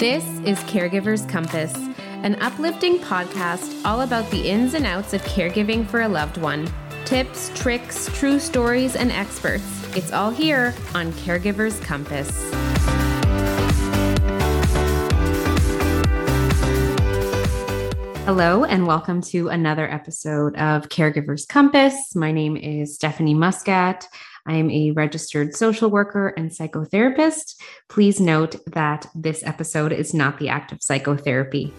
This is Caregiver's Compass, an uplifting podcast all about the ins and outs of caregiving for a loved one. Tips, tricks, true stories, and experts. It's all here on Caregiver's Compass. Hello, and welcome to another episode of Caregiver's Compass. My name is Stephanie Muscat. I am a registered social worker and psychotherapist. Please note that this episode is not the act of psychotherapy.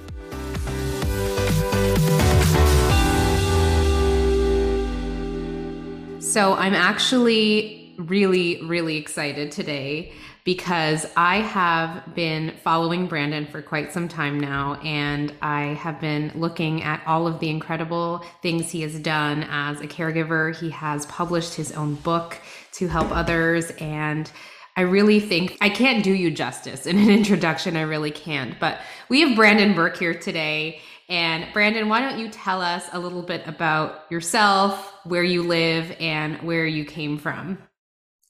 So, I'm actually really, really excited today because I have been following Brandon for quite some time now, and I have been looking at all of the incredible things he has done as a caregiver. He has published his own book to help others, and I really think I can't do you justice in an introduction. I really can't. But we have Brandon Burke here today. And Brandon, why don't you tell us a little bit about yourself, where you live, and where you came from?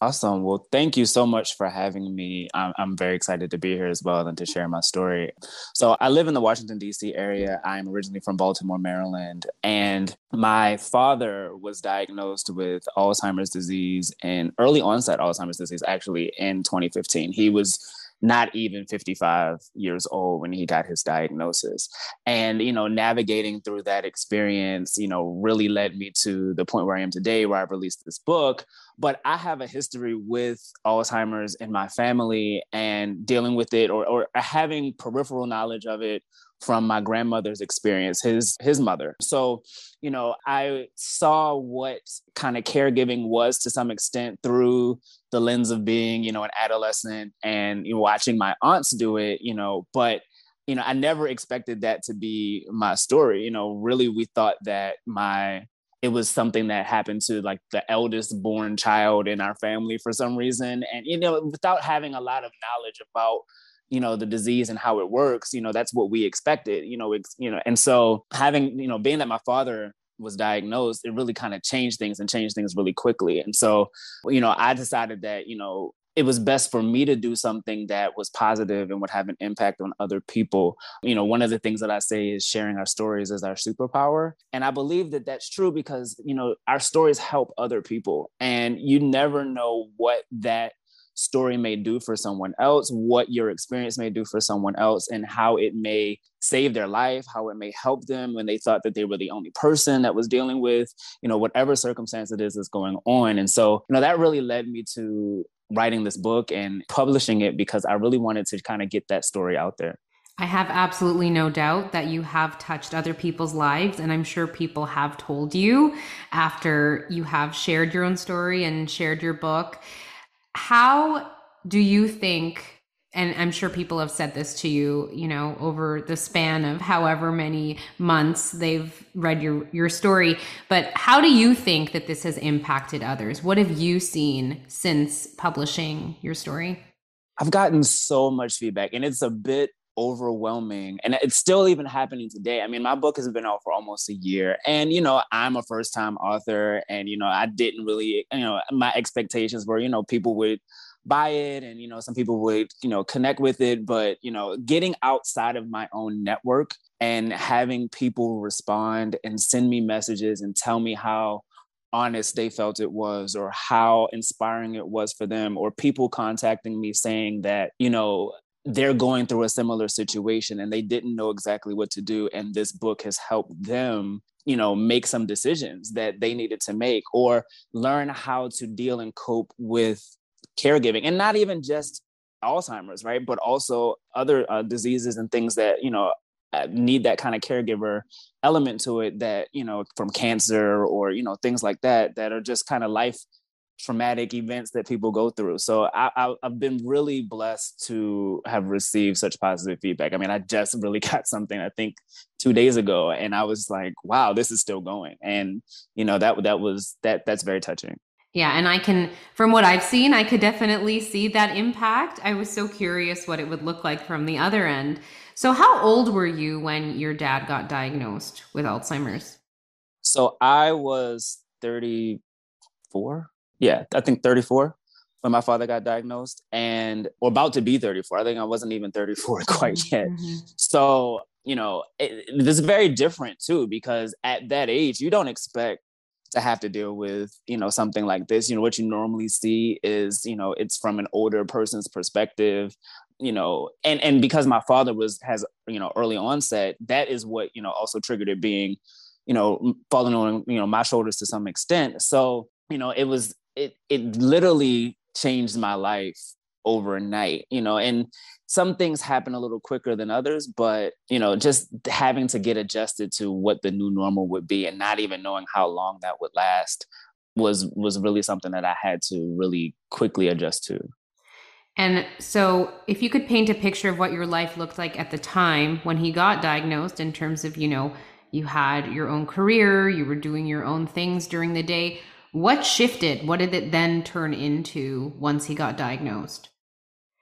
Awesome. Well, thank you so much for having me. I'm, I'm, very excited to be here as well and to share my story. So, I live in the Washington, D.C. area. I'm originally from Baltimore, Maryland. And my father was diagnosed with Alzheimer's disease and early onset Alzheimer's disease actually in 2015. He was not even 55 years old when he got his diagnosis. And, you know, navigating through that experience, you know, really led me to the point where I am today, where I've released this book. But I have a history with Alzheimer's in my family and dealing with it or, or having peripheral knowledge of it from my grandmother's experience, his his mother. So, you know, I saw what kind of caregiving was to some extent through the lens of being, you know, an adolescent and you know, watching my aunts do it, you know, but you know, I never expected that to be my story. You know, really we thought that my it was something that happened to like the eldest born child in our family for some reason and you know without having a lot of knowledge about you know the disease and how it works you know that's what we expected you know it's, you know and so having you know being that my father was diagnosed it really kind of changed things and changed things really quickly and so you know i decided that you know it was best for me to do something that was positive and would have an impact on other people. You know, one of the things that I say is sharing our stories is our superpower. And I believe that that's true because, you know, our stories help other people. And you never know what that story may do for someone else, what your experience may do for someone else, and how it may save their life, how it may help them when they thought that they were the only person that was dealing with, you know, whatever circumstance it is that's going on. And so, you know, that really led me to writing this book and publishing it because I really wanted to kind of get that story out there. I have absolutely no doubt that you have touched other people's lives. And I'm sure people have told you after you have shared your own story and shared your book how do you think and I'm sure people have said this to you, you know, over the span of however many months they've read your your story, but how do you think that this has impacted others? What have you seen since publishing your story? I've gotten so much feedback and it's a bit overwhelming and it's still even happening today. I mean my book has been out for almost a year and you know i'm a first time author and you know i didn't really you know my expectations were you know people would buy it and you know some people would you know connect with it but you know getting outside of my own network and having people respond and send me messages and tell me how honest they felt it was or how inspiring it was for them or people contacting me saying that you know they're going through a similar situation and they didn't know exactly what to do and this book has helped them you know make some decisions that they needed to make or learn how to deal and cope with caregiving and not even just alzheimer's right but also other uh, diseases and things that you know uh, need that kind of caregiver element to it that you know from cancer or you know things like that that are just kind of life traumatic events that people go through. So I, I, have been really blessed to have received such positive feedback. I mean, I just really got something I think two days ago, and I was like, "Wow, this is still going." And you know that that was that that's very touching. Yeah, and I can, from what I've seen, I could definitely see that impact. I was so curious what it would look like from the other end. So, how old were you when your dad got diagnosed with Alzheimer's? So, I was 34 yeah, I think 34. when my father got diagnosed and or about to be 34 i think i wasn't even 34 quite mm-hmm. yet mm-hmm. so you know it, this is very different too because at that age you don't expect to have to deal with you know something like this you know what you normally see is you know it's from an older person's perspective you know and and because my father was has you know early onset that is what you know also triggered it being you know falling on you know my shoulders to some extent so you know it was it it literally changed my life overnight you know and some things happen a little quicker than others but you know just having to get adjusted to what the new normal would be and not even knowing how long that would last was was really something that i had to really quickly adjust to. And so if you could paint a picture of what your life looked like at the time when he got diagnosed in terms of you know you had your own career you were doing your own things during the day what shifted? What did it then turn into once he got diagnosed?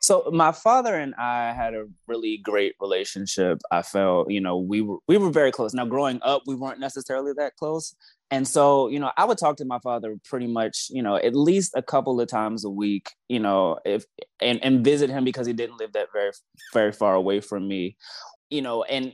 So my father and I had a really great relationship. I felt, you know, we were we were very close. Now growing up, we weren't necessarily that close. And so, you know, I would talk to my father pretty much, you know, at least a couple of times a week, you know, if and and visit him because he didn't live that very very far away from me. You know, and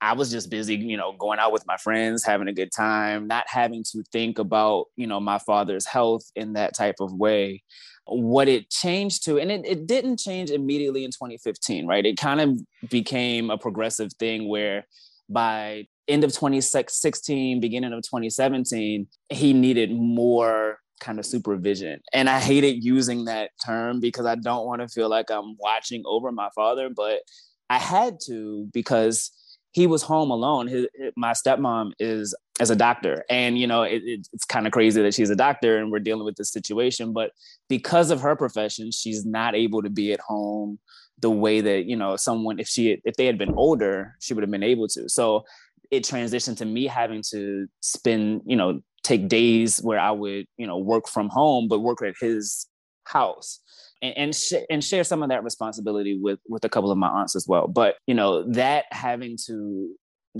I was just busy, you know, going out with my friends, having a good time, not having to think about, you know, my father's health in that type of way. What it changed to, and it, it didn't change immediately in 2015, right? It kind of became a progressive thing where by end of 2016, beginning of 2017, he needed more kind of supervision. And I hated using that term because I don't want to feel like I'm watching over my father, but I had to because he was home alone. His, my stepmom is as a doctor, and you know it, it, it's kind of crazy that she's a doctor and we're dealing with this situation. But because of her profession, she's not able to be at home the way that you know someone if she if they had been older, she would have been able to. So it transitioned to me having to spend you know take days where I would you know work from home, but work at his house and and, sh- and, share some of that responsibility with with a couple of my aunts as well. But you know that having to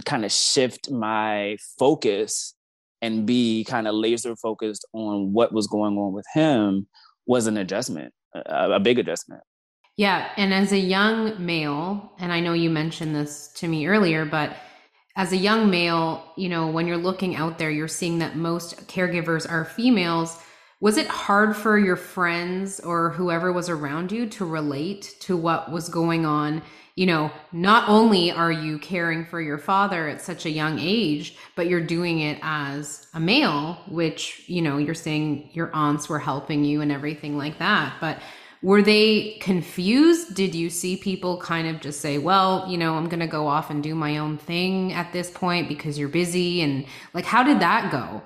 kind of shift my focus and be kind of laser focused on what was going on with him was an adjustment, a, a big adjustment. Yeah, and as a young male, and I know you mentioned this to me earlier, but as a young male, you know, when you're looking out there, you're seeing that most caregivers are females was it hard for your friends or whoever was around you to relate to what was going on? You know, not only are you caring for your father at such a young age, but you're doing it as a male, which, you know, you're saying your aunts were helping you and everything like that. But were they confused? Did you see people kind of just say, well, you know, I'm going to go off and do my own thing at this point because you're busy? And like, how did that go?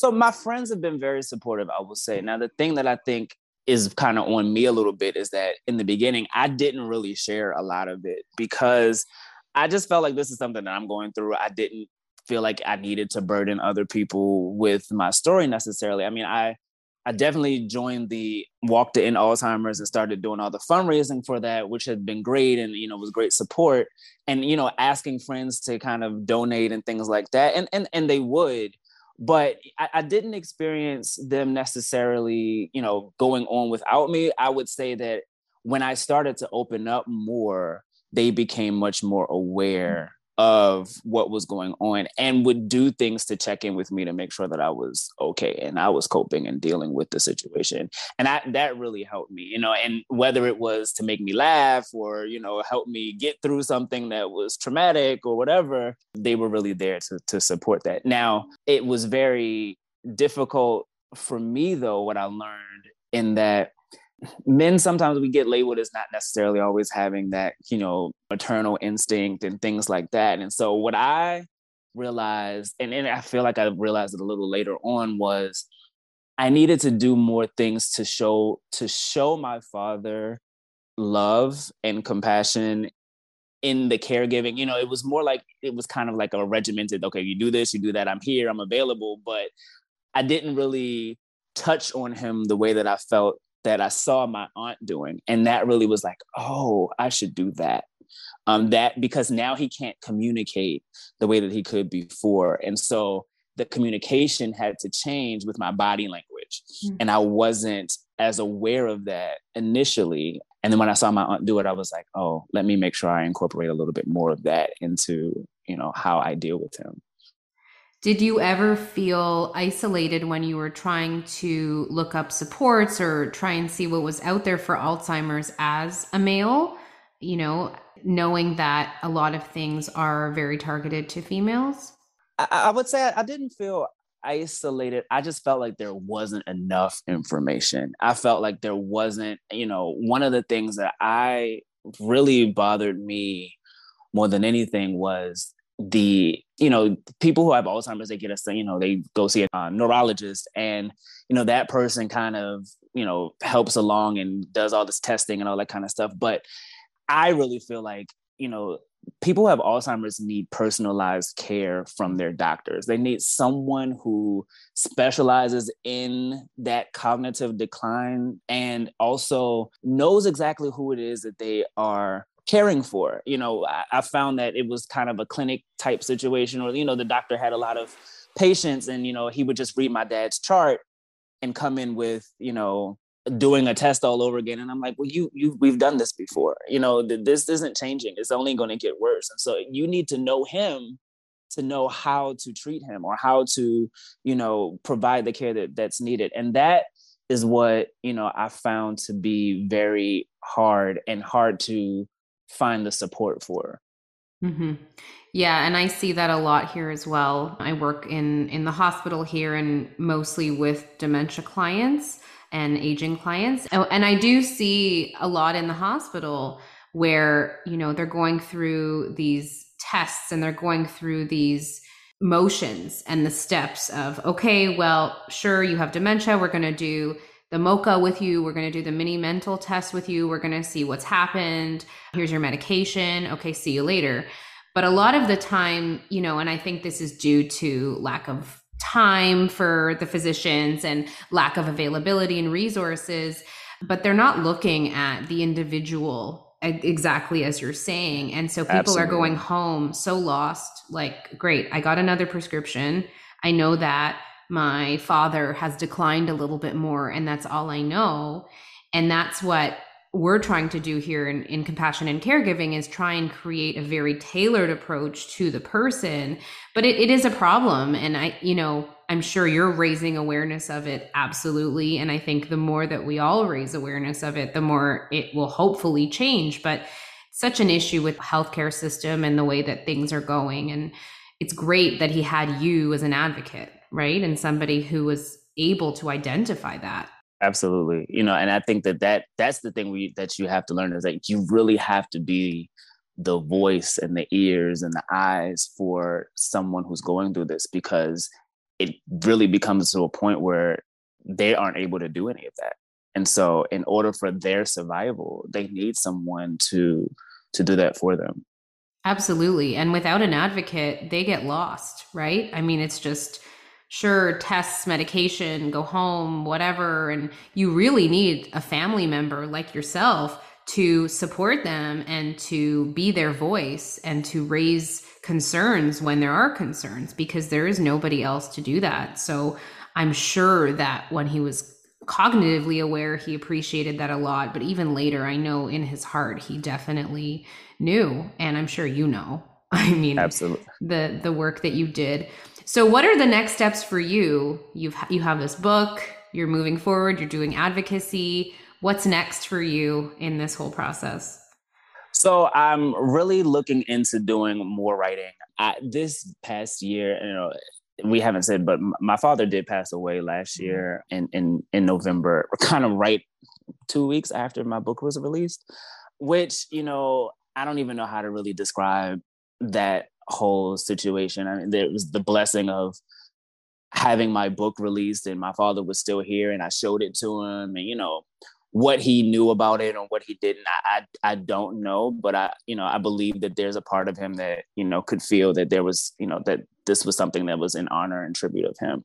So my friends have been very supportive, I will say. Now, the thing that I think is kind of on me a little bit is that in the beginning, I didn't really share a lot of it because I just felt like this is something that I'm going through. I didn't feel like I needed to burden other people with my story necessarily. I mean, I I definitely joined the Walk to End Alzheimer's and started doing all the fundraising for that, which had been great and you know was great support. And you know, asking friends to kind of donate and things like that, and and and they would but I, I, didn't experience them necessarily, you know, going on without me. I would say that when I started to open up more, they became much more aware of what was going on and would do things to check in with me to make sure that I was okay and I was coping and dealing with the situation. And I, that really helped me, you know, and whether it was to make me laugh or, you know, help me get through something that was traumatic or whatever, they were really there to, to support that. Now, it was very difficult for me, though, what I learned in that men sometimes we get labeled as not necessarily always having that you know maternal instinct and things like that. And so what i realized and, and i feel like i realized it a little later on was i needed to do more things to show to show my father love and compassion in the caregiving. You know it was more like it was kind of like a regimented okay you do this you do that i'm here i'm available but i didn't really touch on him the way that i felt that I saw my aunt doing. And that really was like, oh, I should do that. Um, that because now he can't communicate the way that he could before. And so the communication had to change with my body language. Mm-hmm. And I wasn't as aware of that initially. And then when I saw my aunt do it, I was like, oh, let me make sure I incorporate a little bit more of that into, you know, how I deal with him. Did you ever feel isolated when you were trying to look up supports or try and see what was out there for Alzheimer's as a male? You know, knowing that a lot of things are very targeted to females? I, I would say I didn't feel isolated. I just felt like there wasn't enough information. I felt like there wasn't, you know, one of the things that I really bothered me more than anything was the you know people who have alzheimer's they get a you know they go see a uh, neurologist and you know that person kind of you know helps along and does all this testing and all that kind of stuff. But i really feel like you know people who have alzheimer's need personalized care from their doctors. They need someone who specializes in that cognitive decline and also knows exactly who it is that they are caring for. You know, I, I, found that it was kind of a clinic type situation, or you know, the doctor had a lot of patients, and you know, he would just read my dad's chart and come in with you know doing a test all over again. And i'm like well you you we've done this before. You know th- this isn't changing. It's only going to get worse. And so you need to know him to know how to treat him or how to you know provide the care that that's needed. And that is what you know i found to be very hard and hard to find the support for. Mm-hmm. Yeah, and I see that a lot here as well. I work in in the hospital here, and mostly with dementia clients and aging clients, oh, and I do see a lot in the hospital where you know they're going through these tests and they're going through these motions and the steps of okay well sure you have dementia we're going to do the MoCA with you. We're going to do the mini mental test with you. We're going to see what's happened. Here's your medication. Okay, see you later. But a lot of the time, you know, and I think this is due to lack of time for the physicians and lack of availability and resources, but they're not looking at the individual exactly as you're saying. And so people Absolutely. are going home so lost like, great, I got another prescription. I know that my father has declined a little bit more and that's all i know. And that's what we're trying to do here in, in compassion and caregiving is try and create a very tailored approach to the person. But it, it is a problem and i you know i'm sure you're raising awareness of it absolutely. And i think the more that we all raise awareness of it the more it will hopefully change. But such an issue with healthcare system and the way that things are going and it's great that he had you as an advocate right? And somebody who was able to identify that. Absolutely. You know, and I think that, that that's the thing we that you have to learn is that you really have to be the voice and the ears and the eyes for someone who's going through this because it really becomes to a point where they aren't able to do any of that. And so in order for their survival, they need someone to to do that for them. Absolutely. And without an advocate, they get lost, right? I mean, it's just sure tests medication go home whatever and you really need a family member like yourself to support them and to be their voice and to raise concerns when there are concerns because there is nobody else to do that. So i'm sure that when he was cognitively aware he appreciated that a lot but even later i know in his heart he definitely knew and i'm sure you know. I mean absolutely the the work that you did so, what are the next steps for you? You've you have this book. You're moving forward. You're doing advocacy. What's next for you in this whole process? So I'm really looking into doing more writing. I, this past year, you know, we haven't said, but my father did pass away last mm-hmm. year in in in November, kind of right two weeks after my book was released. Which you know, I don't even know how to really describe that whole situation. I mean, there was the blessing of having my book released and my father was still here and I showed it to him and you know what he knew about it and what he didn't I, I I don't know but I you know I believe that there's a part of him that you know could feel that there was you know that this was something that was in honor and tribute of him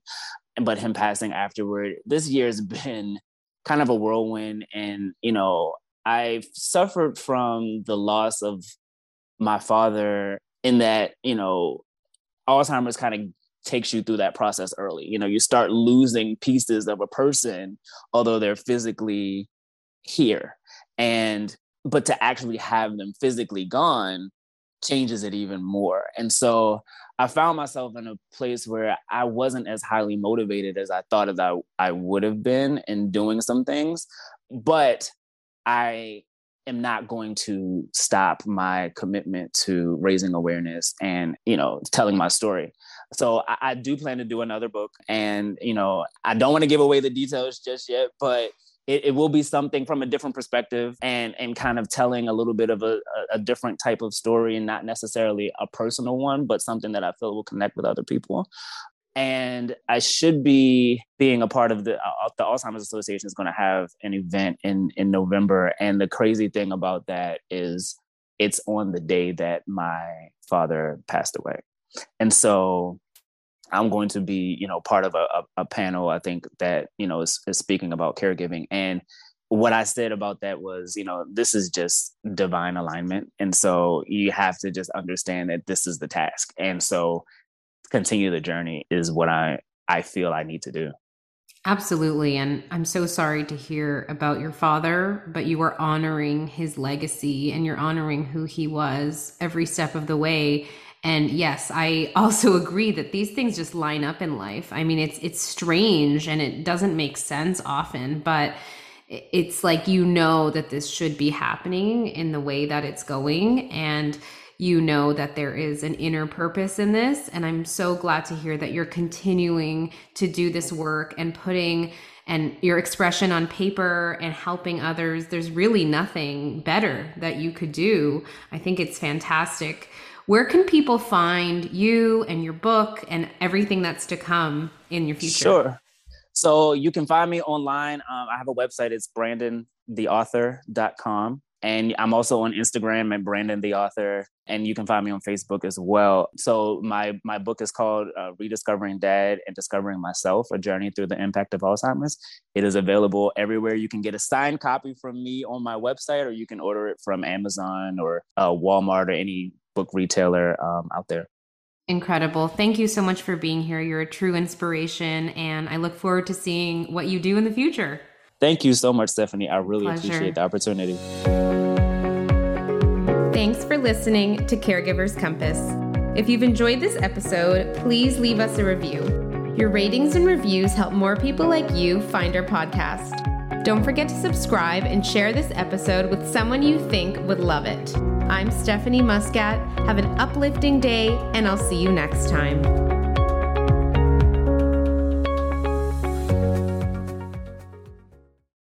but him passing afterward this year's been kind of a whirlwind and you know I've suffered from the loss of my father in that you know Alzheimer's kind of takes you through that process early. You know, you start losing pieces of a person, although they're physically here. And but to actually have them physically gone changes it even more. And so I found myself in a place where I wasn't as highly motivated as I thought that I would have been in doing some things. But I am not going to stop my commitment to raising awareness and you know telling my story. So I, I, do plan to do another book and you know i don't want to give away the details just yet but it, it, will be something from a different perspective and and kind of telling a little bit of a, a different type of story and not necessarily a personal one but something that i feel will connect with other people and I should be being a part of the uh, the Alzheimer's Association is going to have an event in in November. And the crazy thing about that is it's on the day that my father passed away, and so I'm going to be you know part of a, a, a panel. I think that you know is, is speaking about caregiving and what I said about that was, you know, this is just divine alignment. And so you have to just understand that this is the task. And so continue the journey is what I I feel I need to do. Absolutely. And I'm so sorry to hear about your father, but you are honoring his legacy and you're honoring who he was every step of the way. And yes, I also agree that these things just line up in life. I mean, it's it's strange and it doesn't make sense often, but it's like you know that this should be happening in the way that it's going and you know that there is an inner purpose in this. And I'm so glad to hear that you're continuing to do this work and putting and your expression on paper and helping others. There's really nothing better that you could do. I think it's fantastic. Where can people find you and your book and everything that's to come in your future? Sure. So you can find me online. Um, I have a website. It's brandontheauthor.com. And I'm also on Instagram at Brandon the Author, and you can find me on Facebook as well. So my my book is called uh, Rediscovering Dad and Discovering Myself: A Journey Through the Impact of Alzheimer's. It is available everywhere. You can get a signed copy from me on my website, or you can order it from Amazon or uh, Walmart or any book retailer um, out there. Incredible. Thank you so much for being here. You're a true inspiration, and I look forward to seeing what you do in the future. Thank you so much, Stephanie. I really Pleasure. appreciate the opportunity. Thanks for listening to Caregiver's Compass. If you've enjoyed this episode, please leave us a review. Your ratings and reviews help more people like you find our podcast. Don't forget to subscribe and share this episode with someone you think would love it. I'm Stephanie Muscat. Have an uplifting day, and I'll see you next time.